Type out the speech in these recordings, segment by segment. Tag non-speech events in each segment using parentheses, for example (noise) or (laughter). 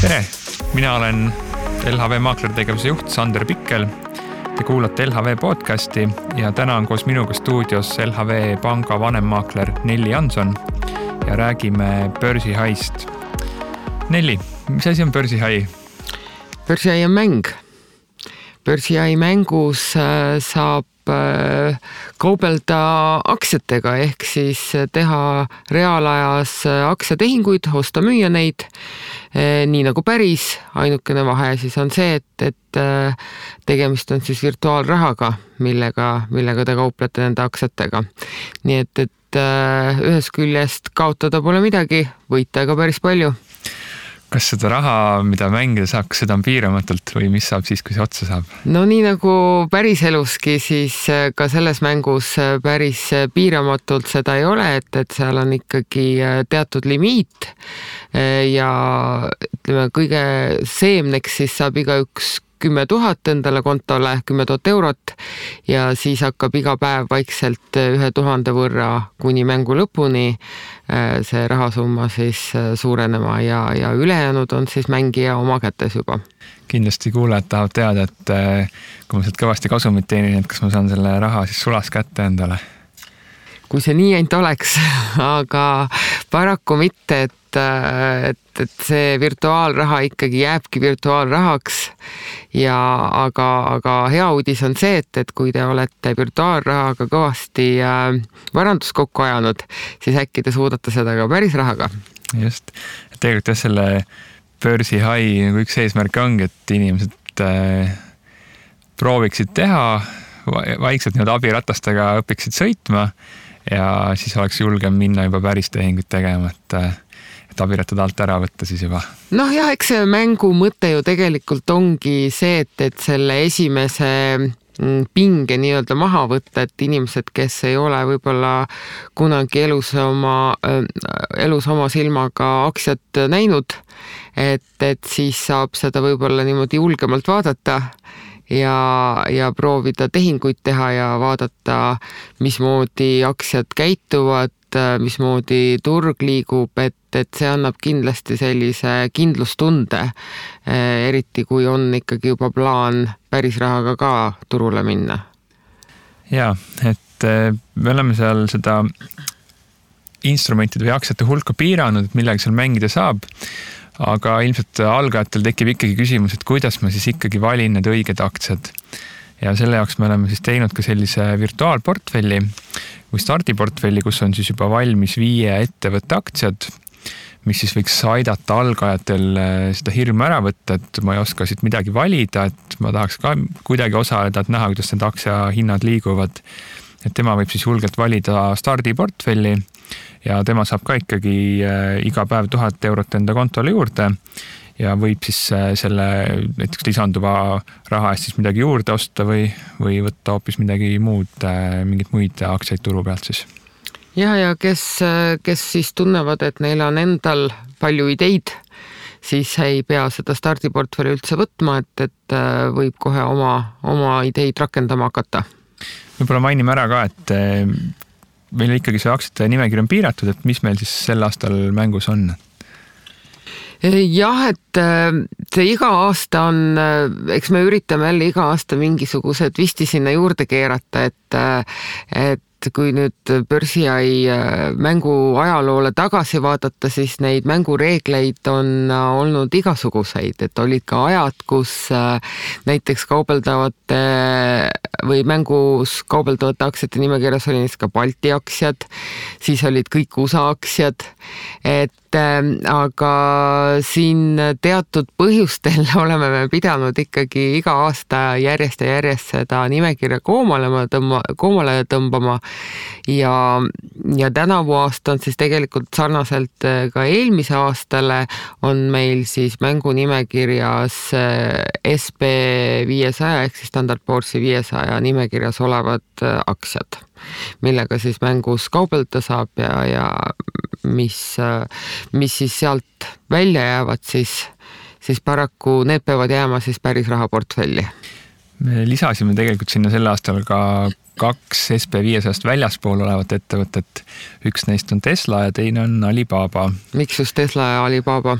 tere, mina olen LHV maaklertegevuse juht Sander Pikkel. Te kuulate LHV podcasti ja täna on koos minuga stuudios LHV panga vanemmaakler Nelli Janson ja räägime börsihaist. Nelli, mis asi on börsihai? börsihai on mäng. börsihai mängus äh, saab kaubelda aktsiatega ehk siis teha reaalajas aktsiatehinguid, osta-müüa neid Eh, nii nagu päris, ainukene vahe siis on see, et, et tegemist on siis virtuaalrahaga, millega, millega te kauplete nende aktsiatega. nii et, et ühest küljest kaotada pole midagi, võita aga päris palju kas seda raha, mida mängida saab, kas seda on piiramatult või mis saab siis, kui see otsa saab? no nii nagu päriseluski, siis äh, ka selles mängus äh, päris äh, piiramatult seda ei ole, et, et seal on ikkagi teatud limiit. ja ütleme, kõige seemneks siis saab igaüks kümme tuhat endale kontole, kümme tuhat eurot ja siis hakkab iga päev vaikselt ühe tuhande võrra kuni mängu lõpuni äh, see rahasumma siis äh, suurenema ja, ja ülejäänud on siis mängija oma kätes juba. kindlasti kuulajad tahavad teada, et kui ma sealt kõvasti kasumit teenin, et kas ma saan selle raha siis sulas kätte endale? Kui see nii ainult oleks, (laughs) aga paraku mitte, et et, et see virtuaalraha ikkagi jääbki virtuaalrahaks. Ja aga, aga hea uudis on see, et, et kui te olete virtuaalrahaga kõvasti äh, varandust kokku ajanud, siis äkki te suudate seda ka päris rahaga. just, tegelikult jah, selle börsihai nagu üks eesmärk ongi, et inimesed äh, prooviksid teha, vaikselt nii-öelda abiratastega õpiksid sõitma ja siis oleks julgem minna juba päris tehinguid tegema, et et abirattad alt ära võtta siis juba. noh, jah, eks see mängu mõte ju tegelikult ongi see, et, et selle esimese mm, pinge nii-öelda maha võtta, et inimesed, kes ei ole võib-olla kunagi elus oma, äh, elus oma silmaga aktsiat näinud, et, et siis saab seda võib-olla niimoodi julgemalt vaadata ja, ja proovida tehinguid teha ja vaadata, mismoodi aktsiad käituvad, mismoodi turg liigub, et, et see annab kindlasti sellise kindlustunde, eriti kui on ikkagi juba plaan päris rahaga ka turule minna. ja, et eh, me oleme seal seda instrumentide või aktsiate hulka piiranud, millega seal mängida saab aga ilmselt algajatel tekib ikkagi küsimus, et kuidas ma siis ikkagi valin need õiged aktsiad. ja selle jaoks me oleme siis teinud ka sellise virtuaalportfelli või stardiportfelli, kus on siis juba valmis viie ettevõtte aktsiad, mis siis võiks aidata algajatel eh, seda hirmu ära võtta, et ma ei oska siit midagi valida, et ma tahaks ka kuidagi osaleda, et näha, kuidas need aktsiahinnad liiguvad. Et tema võib siis julgelt valida stardiportfelli ja tema saab ka ikkagi äh, iga päev tuhat eurot enda kontole juurde ja võib siis äh, selle näiteks lisanduva raha eest siis midagi juurde osta või, või võtta hoopis midagi muud, äh, mingeid muid aktsiaid turu pealt siis. ja, ja kes, kes siis tunnevad, et neil on endal palju ideid, siis ei pea seda stardiportfelli üldse võtma, et, et võib kohe oma, oma ideid rakendama hakata. Võib-olla mainime ära ka, et meil ikkagi see aktsiate nimekiri on piiratud, et mis meil siis sel aastal mängus on? jah, et äh, see iga aasta on, äh, eks me üritame jälle iga aasta mingisuguse twisti sinna juurde keerata, et, et kui nüüd börsiai mängu ajaloole tagasi vaadata, siis neid mängureegleid on olnud igasuguseid, et olid ka ajad, kus näiteks kaubeldavate või mängus kaubeldavate aktsiate nimekirjas oli näiteks ka Balti aktsiad, siis olid kõik USA aktsiad, et aga siin teatud põhjustel (laughs) oleme me pidanud ikkagi iga aasta järjest ja järjest seda nimekirja koomale tõmba, koomale tõmbama. Ja, ja tänavu aasta on siis tegelikult sarnaselt äh, ka eelmise aastale on meil siis mängunimekirjas äh, SB viiesaja ehk siis Standard Poorsi viiesaja nimekirjas olevad äh, aktsiad, millega siis mängus kaubelda saab ja, ja mis, mis siis sealt välja jäävad, siis, siis paraku need peavad jääma siis päris rahaportfelli me lisasime tegelikult sinna sel aastal ka kaks SB viiesajast väljaspool olevat ettevõtet. üks neist on Tesla ja teine on Alibaba. miks just Tesla ja Alibaba?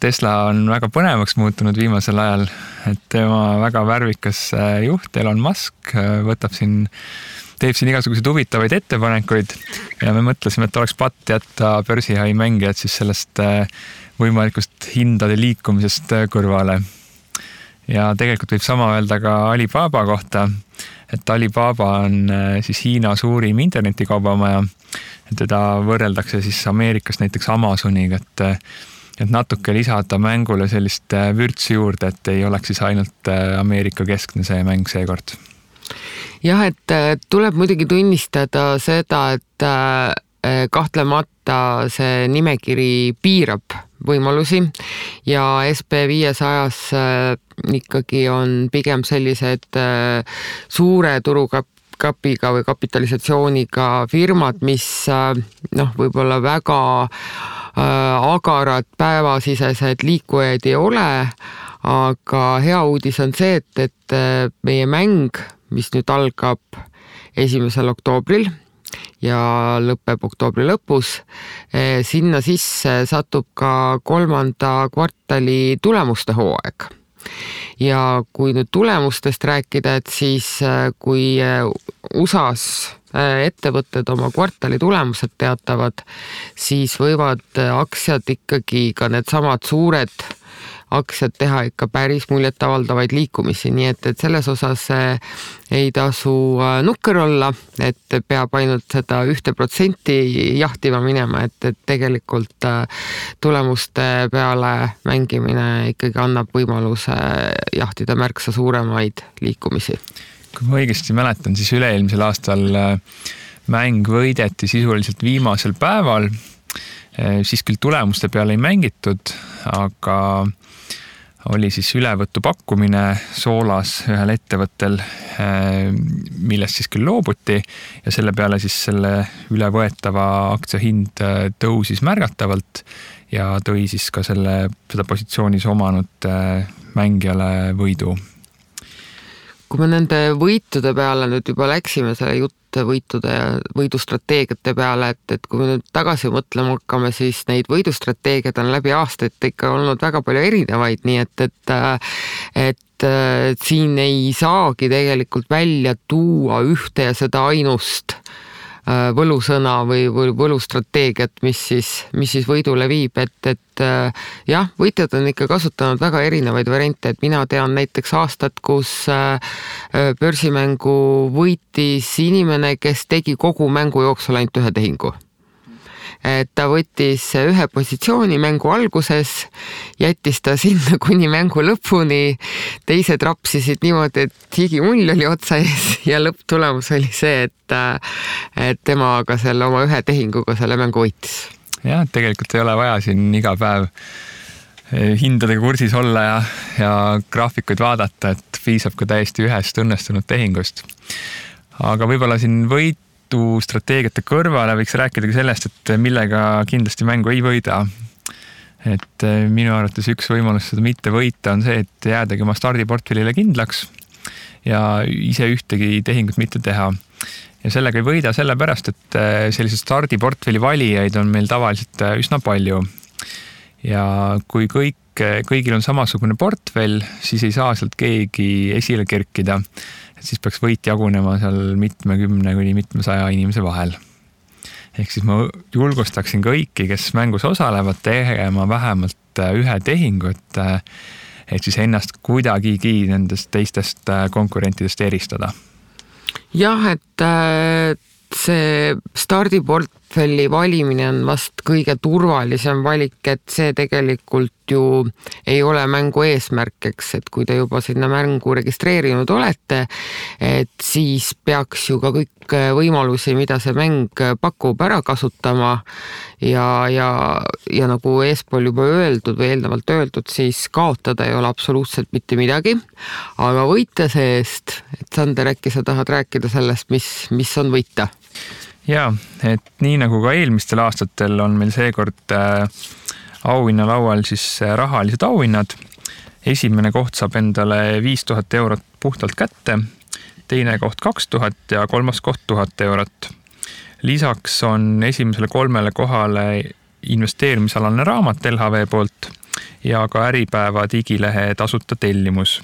Tesla on väga põnevaks muutunud viimasel ajal, et tema väga värvikas äh, juht Elon Musk äh, võtab siin, teeb siin igasuguseid huvitavaid ettepanekuid ja me mõtlesime, et oleks patt jätta börsihai mängijad siis sellest äh, võimalikust hindade liikumisest kõrvale. ja tegelikult võib sama öelda ka Alibaba kohta, et Alibaba on siis Hiina suurim internetikaubamaja. teda võrreldakse siis Ameerikas näiteks Amazoniga, et et natuke lisada mängule sellist äh, vürtsi juurde, et ei oleks siis ainult äh, Ameerika keskne see mäng seekord. jah, et äh, tuleb muidugi tunnistada seda, et kahtlemata see nimekiri piirab võimalusi ja SB viiesajas ikkagi on pigem sellised suure turukap-, kapiga või kapitalisatsiooniga firmad, mis noh, võib-olla väga agarad päevasisesed liikujaid ei ole, aga hea uudis on see, et, et äh, meie mäng, mis nüüd algab esimesel oktoobril ja lõpeb oktoobri lõpus, äh, sinna sisse satub ka kolmanda kvartali tulemuste hooaeg ja kui nüüd tulemustest rääkida, et siis kui USA-s Äh, ettevõtted oma kvartali tulemused teatavad, siis võivad äh, aktsiad ikkagi ka needsamad suured aktsiad teha ikka päris muljetavaldavaid liikumisi, nii et, et selles osas äh, ei tasu nukker olla, et peab ainult seda ühte protsenti jahtima minema, et, et tegelikult tulemuste peale mängimine ikkagi annab võimaluse jahtida märksa suuremaid liikumisi kui ma õigesti mäletan, siis üle-eelmisel aastal mäng võideti sisuliselt viimasel päeval. Äh, siis küll tulemuste peale ei mängitud, aga oli siis ülevõtupakkumine Soolas ühel ettevõttel, äh, millest siis küll loobuti ja selle peale siis selle ülevõetava aktsia hind tõusis märgatavalt ja tõi siis ka selle, seda positsioonis omanud mängijale võidu kui me nende võitude peale nüüd juba läksime, selle jutt võitude ja võidustrateegiate peale, et, et kui me nüüd tagasi mõtlema hakkame, siis neid võidustrateegiaid on läbi aastate ikka olnud väga palju erinevaid, nii et, et et siin ei saagi tegelikult välja tuua ühte ja seda ainust Äh, võlusõna või, või võlustrateegiat, mis siis, mis siis võidule viib, et, et äh, jah, võitjad on ikka kasutanud väga erinevaid variante, et mina tean näiteks aastat, kus äh, börsimängu võitis inimene, kes tegi kogu mängu jooksul ainult ühe tehingu et ta võttis ühe positsiooni mängu alguses, jättis ta sinna (laughs) kuni mängu lõpuni, teised rapsisid niimoodi, et higimull oli otsa ees (laughs) ja lõpptulemus oli see, et, et tema aga selle oma ühe tehinguga selle mängu võitis. jah, tegelikult ei ole vaja siin iga päev eh, hindadega kursis olla ja, ja graafikuid vaadata, et piisab ka täiesti ühest õnnestunud tehingust. aga võib-olla siin võit võidustrateegiate kõrvale võiks rääkida ka sellest, et millega kindlasti mängu ei võida. et eh, minu arvates üks võimalus seda mitte võita on see, et jäädagi oma stardiportfellile kindlaks ja ise ühtegi tehingut mitte teha. ja sellega ei võida sellepärast, et eh, selliseid stardiportfelli valijaid on meil tavaliselt eh, üsna palju. ja kui kõik, kõigil on samasugune portfell, siis ei saa sealt keegi esile kerkida siis peaks võit jagunema seal mitmekümne kuni mitmesaja inimese vahel. ehk siis ma julgustaksin kõiki, kes mängus osalevad, tegema vähemalt äh, ühe tehingu, et äh, et siis ennast kuidagigi nendest teistest äh, konkurentidest eristada. jah, et see stardiportfelli valimine on vast kõige turvalisem valik, et see tegelikult ju ei ole mängu eesmärk, eks, et kui te juba sinna mängu registreerinud olete, et siis peaks ju ka kõik võimalusi, mida see mäng pakub, ära kasutama. ja, ja, ja nagu eespool juba öeldud või eelnevalt öeldud, siis kaotada ei ole absoluutselt mitte midagi. aga võita see-eest, et Sander, äkki sa tahad rääkida sellest, mis, mis on võita? Ja et nii nagu ka eelmistel aastatel on meil seekord äh, auhinnalaual siis äh, rahalised auhinnad. esimene koht saab endale viis tuhat eurot puhtalt kätte. teine koht kaks tuhat ja kolmas koht tuhat eurot. lisaks on esimesele kolmele kohale investeerimisalane raamat LHV poolt ja ka Äripäeva digilehe tasuta tellimus.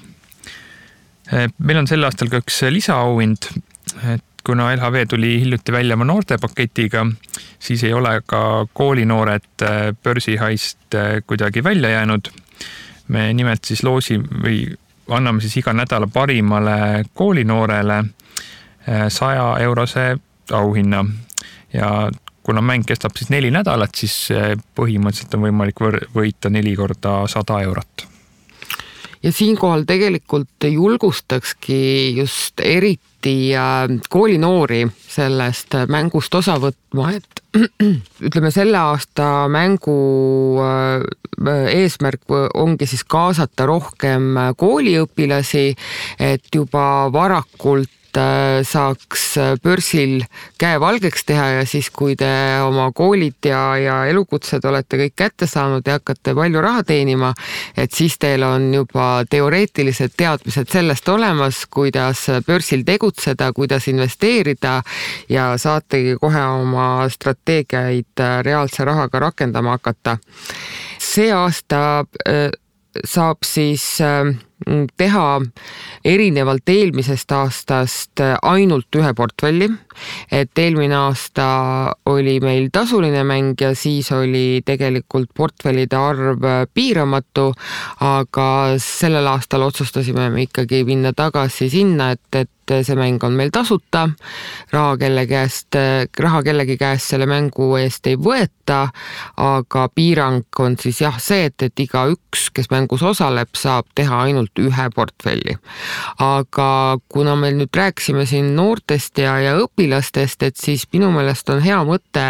meil on sel aastal ka üks lisaauhind, et kuna LHV tuli hiljuti välja oma noortepaketiga, siis ei ole ka koolinoored börsihaist kuidagi välja jäänud. me nimelt siis loosi või anname siis iga nädala parimale koolinoorele saja eurose auhinna ja kuna mäng kestab siis neli nädalat, siis põhimõtteliselt on võimalik võita neli korda sada eurot. Ja siinkohal tegelikult julgustakski just eriti äh, koolinoori sellest mängust osa võtma, et (clears throat) ütleme, selle aasta mängu äh, eesmärk ongi siis kaasata rohkem kooliõpilasi, et juba varakult saaks äh, börsil käe valgeks teha ja siis, kui te oma koolid ja, ja elukutsed olete kõik kätte saanud ja hakkate palju raha teenima, et siis teil on juba teoreetilised teadmised sellest olemas, kuidas börsil tegutseda, kuidas investeerida ja saategi kohe oma strateegiaid äh, reaalse rahaga rakendama hakata. see aasta saab siis teha erinevalt eelmisest aastast ainult ühe portfelli. et eelmine aasta oli meil tasuline mäng ja siis oli tegelikult portfellide arv piiramatu, aga sellel aastal otsustasime me ikkagi minna tagasi sinna, et, et see mäng on meil tasuta, raha kelle käest, raha kellegi käest selle mängu eest ei võeta, aga piirang on siis jah see, et, et igaüks, kes mängus osaleb, saab teha ainult ühe portfelli. aga kuna me nüüd rääkisime siin noortest ja, ja õpilastest, et siis minu meelest on hea mõte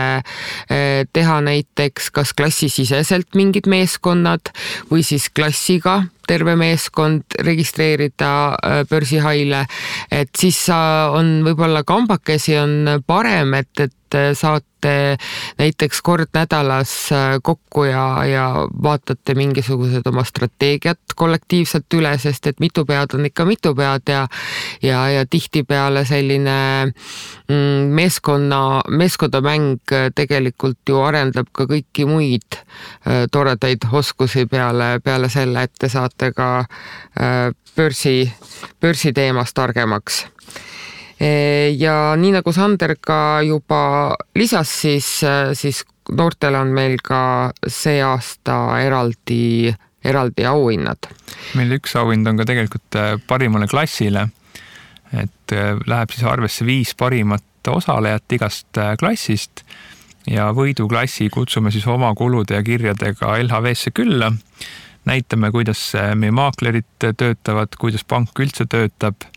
eh, teha näiteks kas klassisiseselt mingid meeskonnad või siis klassiga terve meeskond registreerida eh, börsihaile, et siis on võib-olla kambakesi on parem, et, et saate näiteks kord nädalas äh, kokku ja, ja vaatate mingisugused oma strateegiat kollektiivselt üle, sest et mitu pead on ikka mitu pead ja ja, ja tihtipeale selline mm, meeskonna, meeskondamäng tegelikult ju arendab ka kõiki muid äh, toredaid oskusi peale, peale selle, et te saate ka äh, börsi, börsiteemas targemaks Eh, ja nii nagu Sander ka juba lisas, siis, eh, siis noortele on meil ka see aasta eraldi, eraldi auhinnad. meil üks auhind on ka tegelikult eh, parimale klassile. et läheb siis arvesse viis parimat osalejat igast klassist ja võiduklassi kutsume siis oma kulude ja kirjadega LHV-sse külla. Näitame, kuidas meie maaklerid töötavad, kuidas pank üldse töötab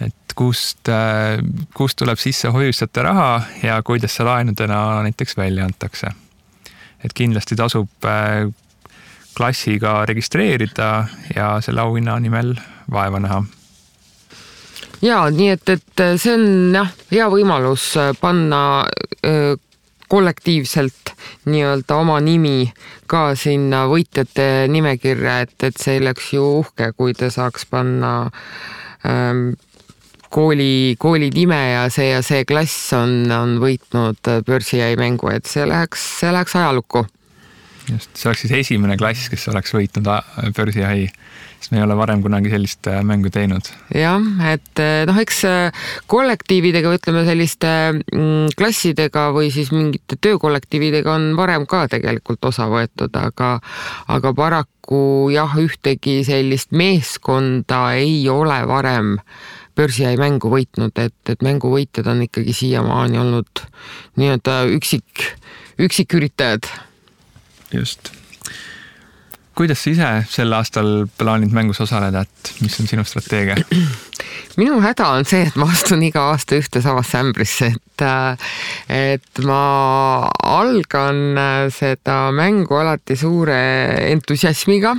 et kust, äh, kust tuleb sisse hoiustajate raha ja kuidas see laenudena näiteks välja antakse. et kindlasti tasub äh, klassiga registreerida ja selle auhinna nimel vaeva näha ja nii et, et see on jah, hea võimalus panna kollektiivselt nii-öelda oma nimi ka sinna võitjate nimekirja, et, et see oleks ju uhke, kui ta saaks panna ähm, kooli, kooli nime ja see ja see klass on, on võitnud börsijäi mängu, et see läheks, see läheks ajalukku. just, see oleks siis esimene klass, kes oleks võitnud börsijäi, sest me ei ole varem kunagi sellist äh, mängu teinud. jah, et äh, noh, eks äh, kollektiividega, ütleme selliste mm, klassidega või siis mingite töökollektiividega on varem ka tegelikult osa võetud, aga, aga paraku jah, ühtegi sellist meeskonda ei ole varem börsiäi mängu võitnud, et, et mänguvõitjad on ikkagi siiamaani olnud nii-öelda üksik, üksiküritajad. just. Kuidas sa ise sel aastal plaanid mängus osaleda, et mis on sinu strateegia? (clears throat) minu häda on see, et ma astun iga aasta ühte samasse ämbrisse, et, et ma algan seda mängu alati suure entusiasmiga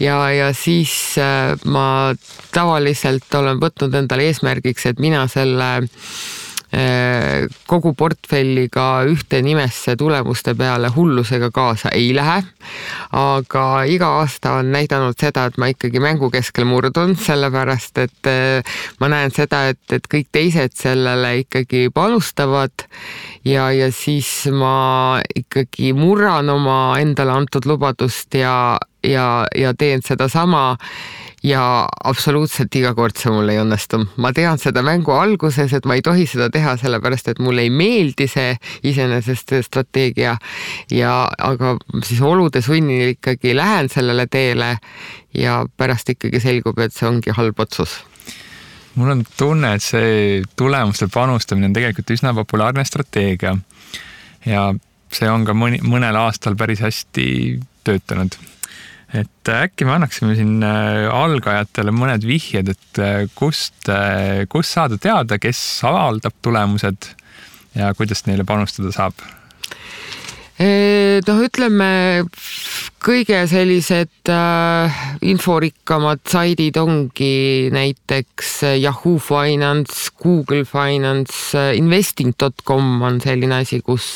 ja, ja siis ma tavaliselt olen võtnud endale eesmärgiks, et mina selle äh, kogu portfelliga ühte nimesse tulemuste peale hullusega kaasa ei lähe. aga iga aasta on näidanud seda, et ma ikkagi mängu keskel murdun, sellepärast et äh, ma näen seda, et, et kõik teised sellele ikkagi panustavad ja, ja siis ma ikkagi murran oma endale antud lubadust ja, ja, ja teen sedasama ja absoluutselt iga kord see mul ei õnnestu. ma tean seda mängu alguses, et ma ei tohi seda teha, sellepärast et mulle ei meeldi see iseenesest strateegia ja aga siis olude sunnil ikkagi lähen sellele teele ja pärast ikkagi selgub, et see ongi halb otsus mul on tunne, et see tulemuste panustamine on tegelikult üsna populaarne strateegia. ja see on ka mõni, mõnel aastal päris hästi töötanud et äkki me annaksime siin äh, algajatele mõned vihjed, et äh, kust, äh, kust saada teada, kes avaldab tulemused ja kuidas neile panustada saab? noh, ütleme kõige sellised äh, inforikkamad saidid ongi näiteks Yahoo Finance, Google Finance, investing.com on selline asi, kus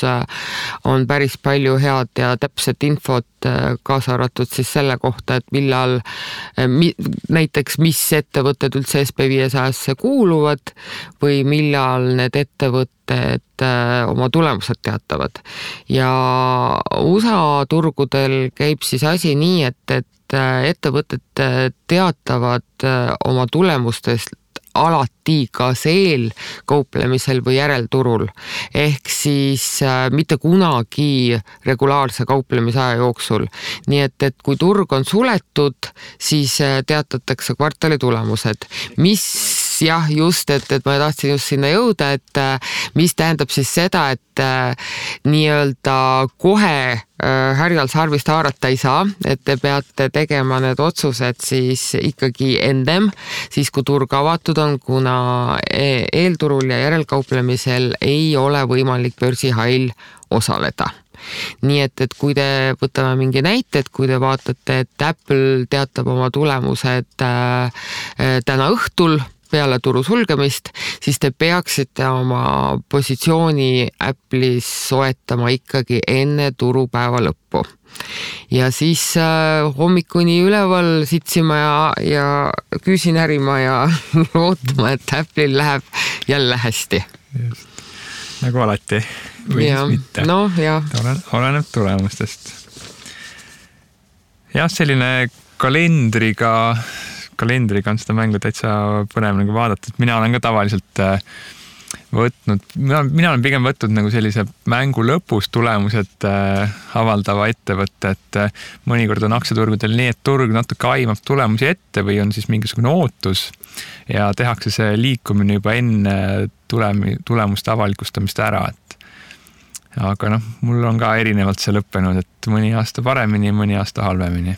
on päris palju head ja täpset infot Äh, kaasa arvatud siis selle kohta, et millal äh, mi, näiteks, mis ettevõtted üldse SB viiesajasse kuuluvad või millal need ettevõtted äh, oma tulemused teatavad. ja USA turgudel käib siis asi nii, et, et ettevõtted teatavad oma tulemustest alati kas eelkauplemisel või järelturul. ehk siis äh, mitte kunagi regulaarse kauplemise aja jooksul. nii et, et kui turg on suletud, siis äh, teatatakse kvartali tulemused, mis jah, just, et, et ma tahtsin just sinna jõuda, et äh, mis tähendab siis seda, et äh, nii-öelda kohe äh, härjal sarvist haarata ei saa, et te peate tegema need otsused siis ikkagi ennem, siis kui turg avatud on, kuna e-, eelturul ja järelkauplemisel ei ole võimalik börsihall osaleda. Nii et, et kui te, võtame mingi näite, et kui te vaatate, et Apple teatab oma tulemused äh, täna õhtul peale turu sulgemist, siis te peaksite oma positsiooni Apple'is soetama ikkagi enne turupäeva lõppu. ja siis äh, hommikuni üleval sitsima ja, ja küüsi närima ja (laughs) lootma, et Apple'il läheb jälle hästi. nagu alati või ja, siis mitte. jah. oleneb tulemustest. jah, selline kalendriga kalendriga on seda mängu täitsa põnev nagu vaadata, et mina olen ka tavaliselt äh, võtnud, mina, mina olen pigem võtnud nagu sellise mängu lõpus tulemused äh, avaldava ettevõtte, et äh, mõnikord on aktsiaturgudel nii, et turg natuke aimab tulemusi ette või on siis mingisugune ootus ja tehakse see liikumine juba enne tulemi, tulemuste avalikustamist ära, et aga noh, mul on ka erinevalt see lõppenud, et mõni aasta paremini, mõni aasta halvemini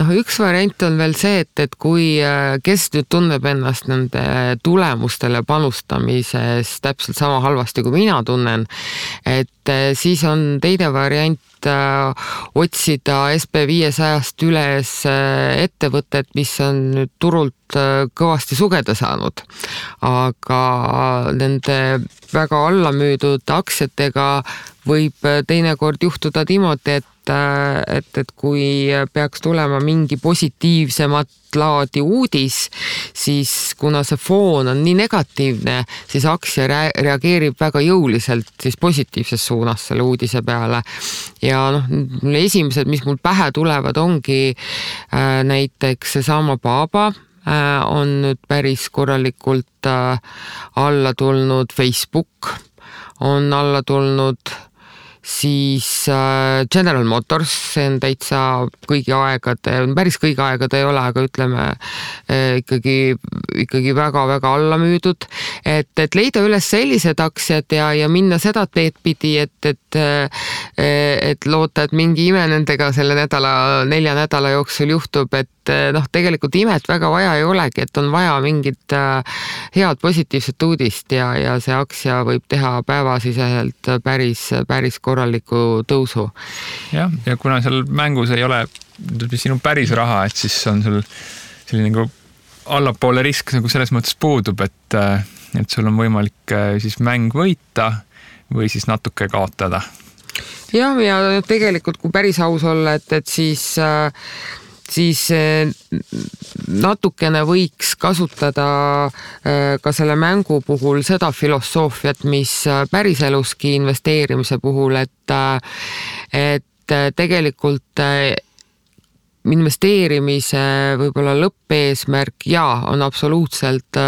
noh, üks variant on veel see, et, et kui, äh, kes nüüd tunneb ennast nende tulemustele panustamises täpselt sama halvasti, kui mina tunnen, et äh, siis on teine variant äh, otsida SB viiesajast üles ettevõtet, mis on nüüd turult kõvasti sugeda saanud. aga nende väga alla müüdud aktsiatega võib teinekord juhtuda niimoodi, et et, et kui peaks tulema mingi positiivsemat laadi uudis, siis kuna see foon on nii negatiivne, siis aktsia reageerib väga jõuliselt siis positiivses suunas selle uudise peale. ja noh, esimesed, mis mul pähe tulevad, ongi äh, näiteks seesama Baba äh, on nüüd päris korralikult äh, alla tulnud, Facebook on alla tulnud siis äh, General Motors, see on täitsa kõigi aegade, päris kõigi aegade ei ole, aga ütleme äh, ikkagi, ikkagi väga-väga alla müüdud. et, et leida üles sellised aktsiad ja, ja minna seda teed pidi, et, et, äh, et loota, et mingi ime nendega selle nädala, nelja nädala jooksul juhtub, et noh, tegelikult imet väga vaja ei olegi, et on vaja mingit head positiivset uudist ja, ja see aktsia võib teha päevasiseselt päris, päris korralikult korraliku tõusu. jah, ja kuna seal mängus ei ole sinu päris raha, et siis on sul selline nagu allapoole risk nagu selles mõttes puudub, et, et sul on võimalik siis mäng võita või siis natuke kaotada. jah, ja tegelikult, kui päris aus olla, et, et siis äh, siis eh, natukene võiks kasutada eh, ka selle mängu puhul seda filosoofiat, mis eh, päriseluski investeerimise puhul, et, et tegelikult investeerimise võib-olla lõppeesmärk jaa, on absoluutselt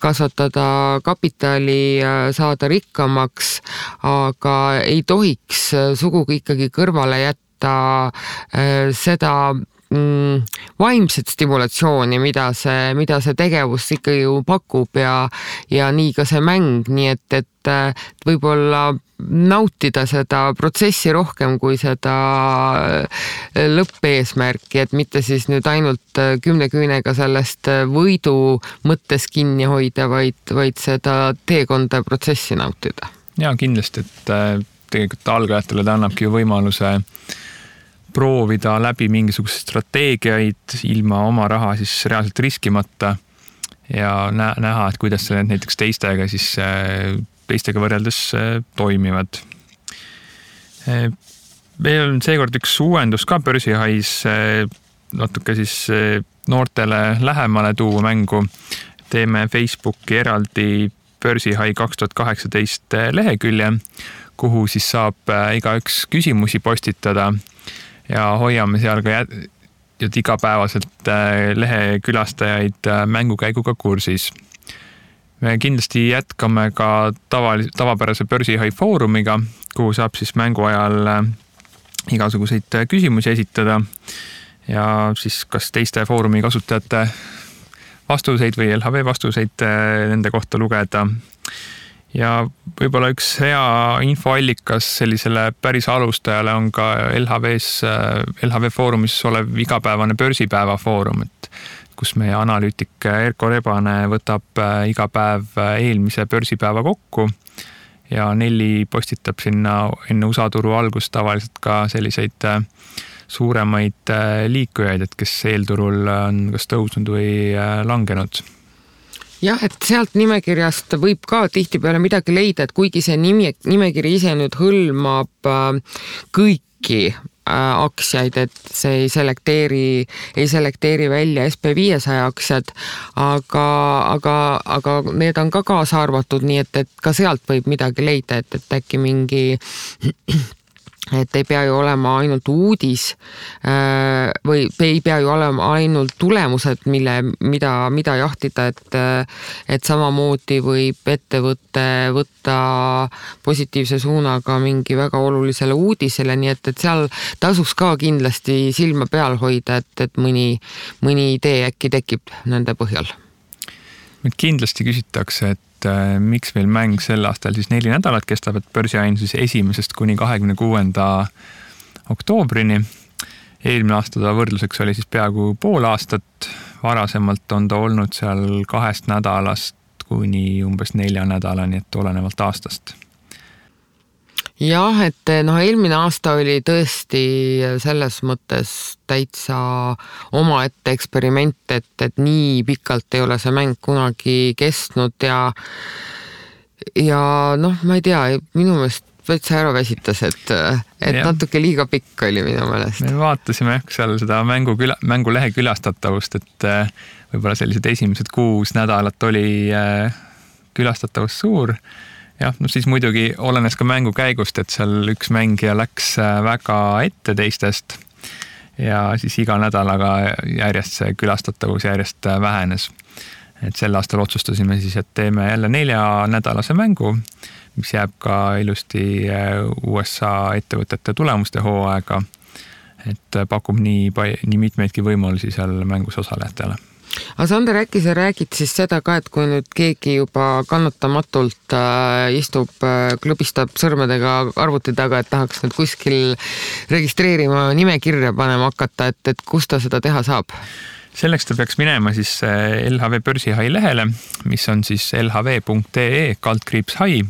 kasvatada kapitali, saada rikkamaks, aga ei tohiks sugugi ikkagi kõrvale jätta seda mm, vaimset stimulatsiooni, mida see, mida see tegevus ikkagi ju pakub ja, ja nii ka see mäng, nii et, et võib-olla nautida seda protsessi rohkem kui seda lõppeesmärki, et mitte siis nüüd ainult kümne küünega sellest võidu mõttes kinni hoida, vaid, vaid seda teekonda protsessi nautida. ja kindlasti, et tegelikult algajatele ta annabki ju võimaluse äh, proovida läbi mingisuguseid strateegiaid ilma oma raha siis reaalselt riskimata ja näha, et kuidas need näiteks teistega siis, teistega võrreldes äh, toimivad. Äh, meil on seekord üks uuendus ka börsihais äh, natuke siis noortele lähemale tuua mängu. teeme Facebooki eraldi börsihai kaks tuhat kaheksateist lehekülje, kuhu siis saab igaüks küsimusi postitada ja hoiame seal ka jät igapäevaselt äh, lehe külastajaid äh, mängukäiguga kursis. me kindlasti jätkame ka tavalise, tavapärase börsihai foorumiga, kuhu saab siis mängu ajal äh, igasuguseid küsimusi esitada ja siis kas teiste foorumi kasutajate vastuseid või LHV vastuseid nende kohta lugeda ja võib-olla üks hea infoallikas sellisele päris alustajale on ka LHV-s, LHV Foorumis olev igapäevane börsipäeva foorum, et kus meie analüütik Erko Rebane võtab äh, iga päev äh, eelmise börsipäeva kokku ja Nelli postitab sinna enne USA turu algust tavaliselt ka selliseid äh, suuremaid liikujaid, et kes eelturul on kas tõusnud või langenud jah, et sealt nimekirjast võib ka tihtipeale midagi leida, et kuigi see nimi, nimekiri ise nüüd hõlmab äh, kõiki äh, aktsiaid, et see ei selekteeri, ei selekteeri välja SB viiesaja aktsiad, aga, aga, aga need on ka kaasa arvatud, nii et, et ka sealt võib midagi leida, et, et äkki mingi et ei pea ju olema ainult uudis äh, või ei pea ju olema ainult tulemused, mille, mida, mida jahtida, et et samamoodi võib ettevõte võtta positiivse suunaga mingi väga olulisele uudisele, nii et, et seal tasuks ka kindlasti silma peal hoida, et, et mõni, mõni idee äkki tekib nende põhjal. kindlasti küsitakse, et et äh, miks meil mäng sel aastal siis neli nädalat kestab, et börsiain siis esimesest kuni kahekümne kuuenda oktoobrini. eelmine aasta ta võrdluseks oli siis peaaegu pool aastat, varasemalt on ta olnud seal kahest nädalast kuni umbes nelja nädalani, et olenevalt aastast jah, et noh, eelmine aasta oli tõesti selles mõttes täitsa omaette eksperiment, et, et nii pikalt ei ole see mäng kunagi kestnud ja ja noh, ma ei tea, minu meelest täitsa ära väsitas, et, et ja. natuke liiga pikk oli minu meelest. me vaatasime jah seal seda mängu küla, mängulehe külastatavust, et äh, võib-olla sellised esimesed kuus nädalat oli äh, külastatavus suur jah, no siis muidugi olenes ka mängu käigust, et seal üks mängija läks äh, väga ette teistest ja siis iga nädalaga järjest see külastatavus järjest äh, vähenes. et sel aastal otsustasime siis, et teeme jälle neljanädalase mängu, mis jääb ka ilusti äh, USA ettevõtete tulemuste hooaega. et pakub nii, nii mitmeidki võimalusi seal mängus osalejatele aga Sander, äkki sa räägid siis seda ka, et kui nüüd keegi juba kannatamatult äh, istub äh,, klõbistab sõrmedega arvuti taga, et tahaks nüüd kuskil registreerima nimekirja panema hakata, et, et kus ta seda teha saab? selleks ta peaks minema siis äh, LHV börsihai lehele, mis on siis lhv.ee kaldkriips hai.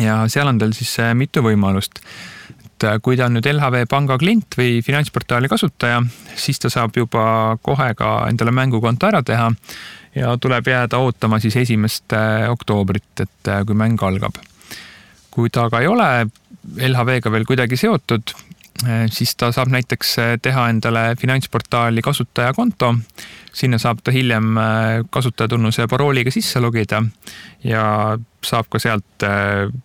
ja seal on tal siis mitu võimalust et äh, kui ta on nüüd LHV panga klient või finantsportaali kasutaja, siis ta saab juba kohe ka endale mängukonto ära teha ja tuleb jääda ootama siis esimest oktoobrit, et kui mäng algab. kui ta aga ei ole LHV-ga veel kuidagi seotud, siis ta saab näiteks teha endale finantsportaali kasutajakonto. sinna saab ta hiljem kasutajatunnuse ja parooliga sisse logida ja saab ka sealt,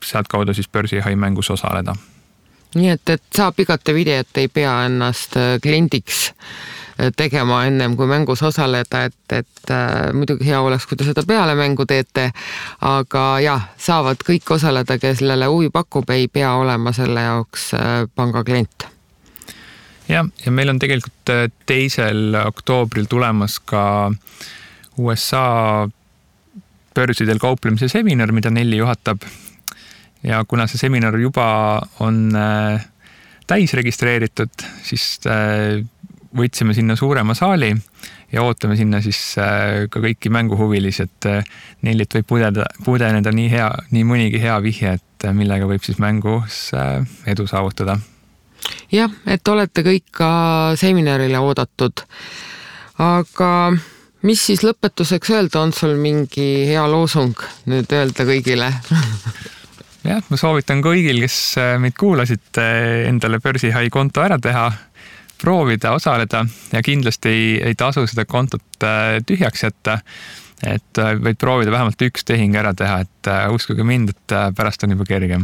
sealtkaudu siis börsihai mängus osaleda nii et, et saab igate videot, ei pea ennast äh, kliendiks äh, tegema ennem kui mängus osaleda, et, et äh, muidugi hea oleks, kui te seda peale mängu teete. aga jah, saavad kõik osaleda, kellele huvi pakub, ei pea olema selle jaoks panga klient. jah, ja meil on tegelikult teisel oktoobril tulemas ka USA börsidel kauplemise seminar, mida Nelli juhatab ja kuna see seminar juba on äh, täis registreeritud, siis äh, võtsime sinna suurema saali ja ootame sinna siis äh, ka kõiki mänguhuvilisi, et Nellit võib pudeda, pudeneda nii hea, nii mõnigi hea vihje, et millega võib siis mängus edu saavutada. jah, et olete kõik ka seminarile oodatud. aga mis siis lõpetuseks öelda, on sul mingi hea loosung nüüd öelda kõigile (laughs) jah, ma soovitan kõigil, kes äh, meid kuulasid, äh, endale börsihai konto ära teha, proovida, osaleda ja kindlasti ei, ei tasu seda kontot äh, tühjaks jätta. et võid proovida vähemalt üks tehing ära teha, et uskuge mind, et pärast on juba kergem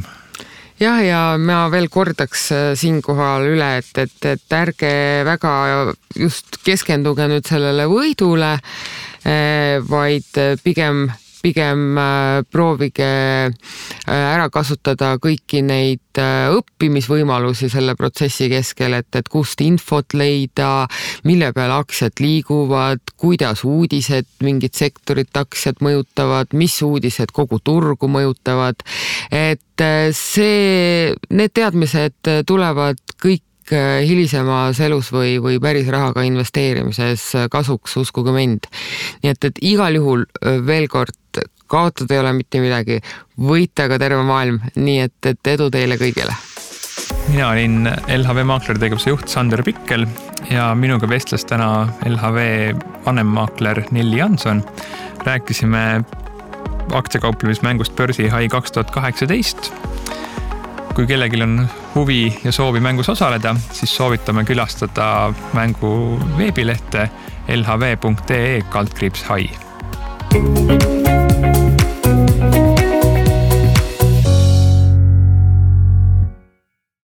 jah, ja ma veel kordaks siinkohal üle, et, et, et ärge väga just keskenduge nüüd sellele võidule, vaid pigem pigem äh, proovige äh, ära kasutada kõiki neid äh, õppimisvõimalusi selle protsessi keskel, et, et kust infot leida, mille peale aktsiad liiguvad, kuidas uudised mingit sektorit aktsiat mõjutavad, mis uudised kogu turgu mõjutavad. et see, need teadmised tulevad kõik hilisemas elus või, või päris rahaga investeerimises kasuks, uskuge mind. nii et, et igal juhul veel kord kaotada ei ole mitte midagi, võita ka terve maailm, nii et, et edu teile kõigile. mina olin LHV maakler tegevuse juht Sander Pikkel ja minuga vestles täna LHV vanemmaakler Nelli Janson. rääkisime aktsiakauplemismängust Börsihai kaks tuhat kaheksateist. kui kellelgi on huvi ja soovi mängus osaleda, siis soovitame külastada mängu veebilehte lhv.ee kaldkriips hai.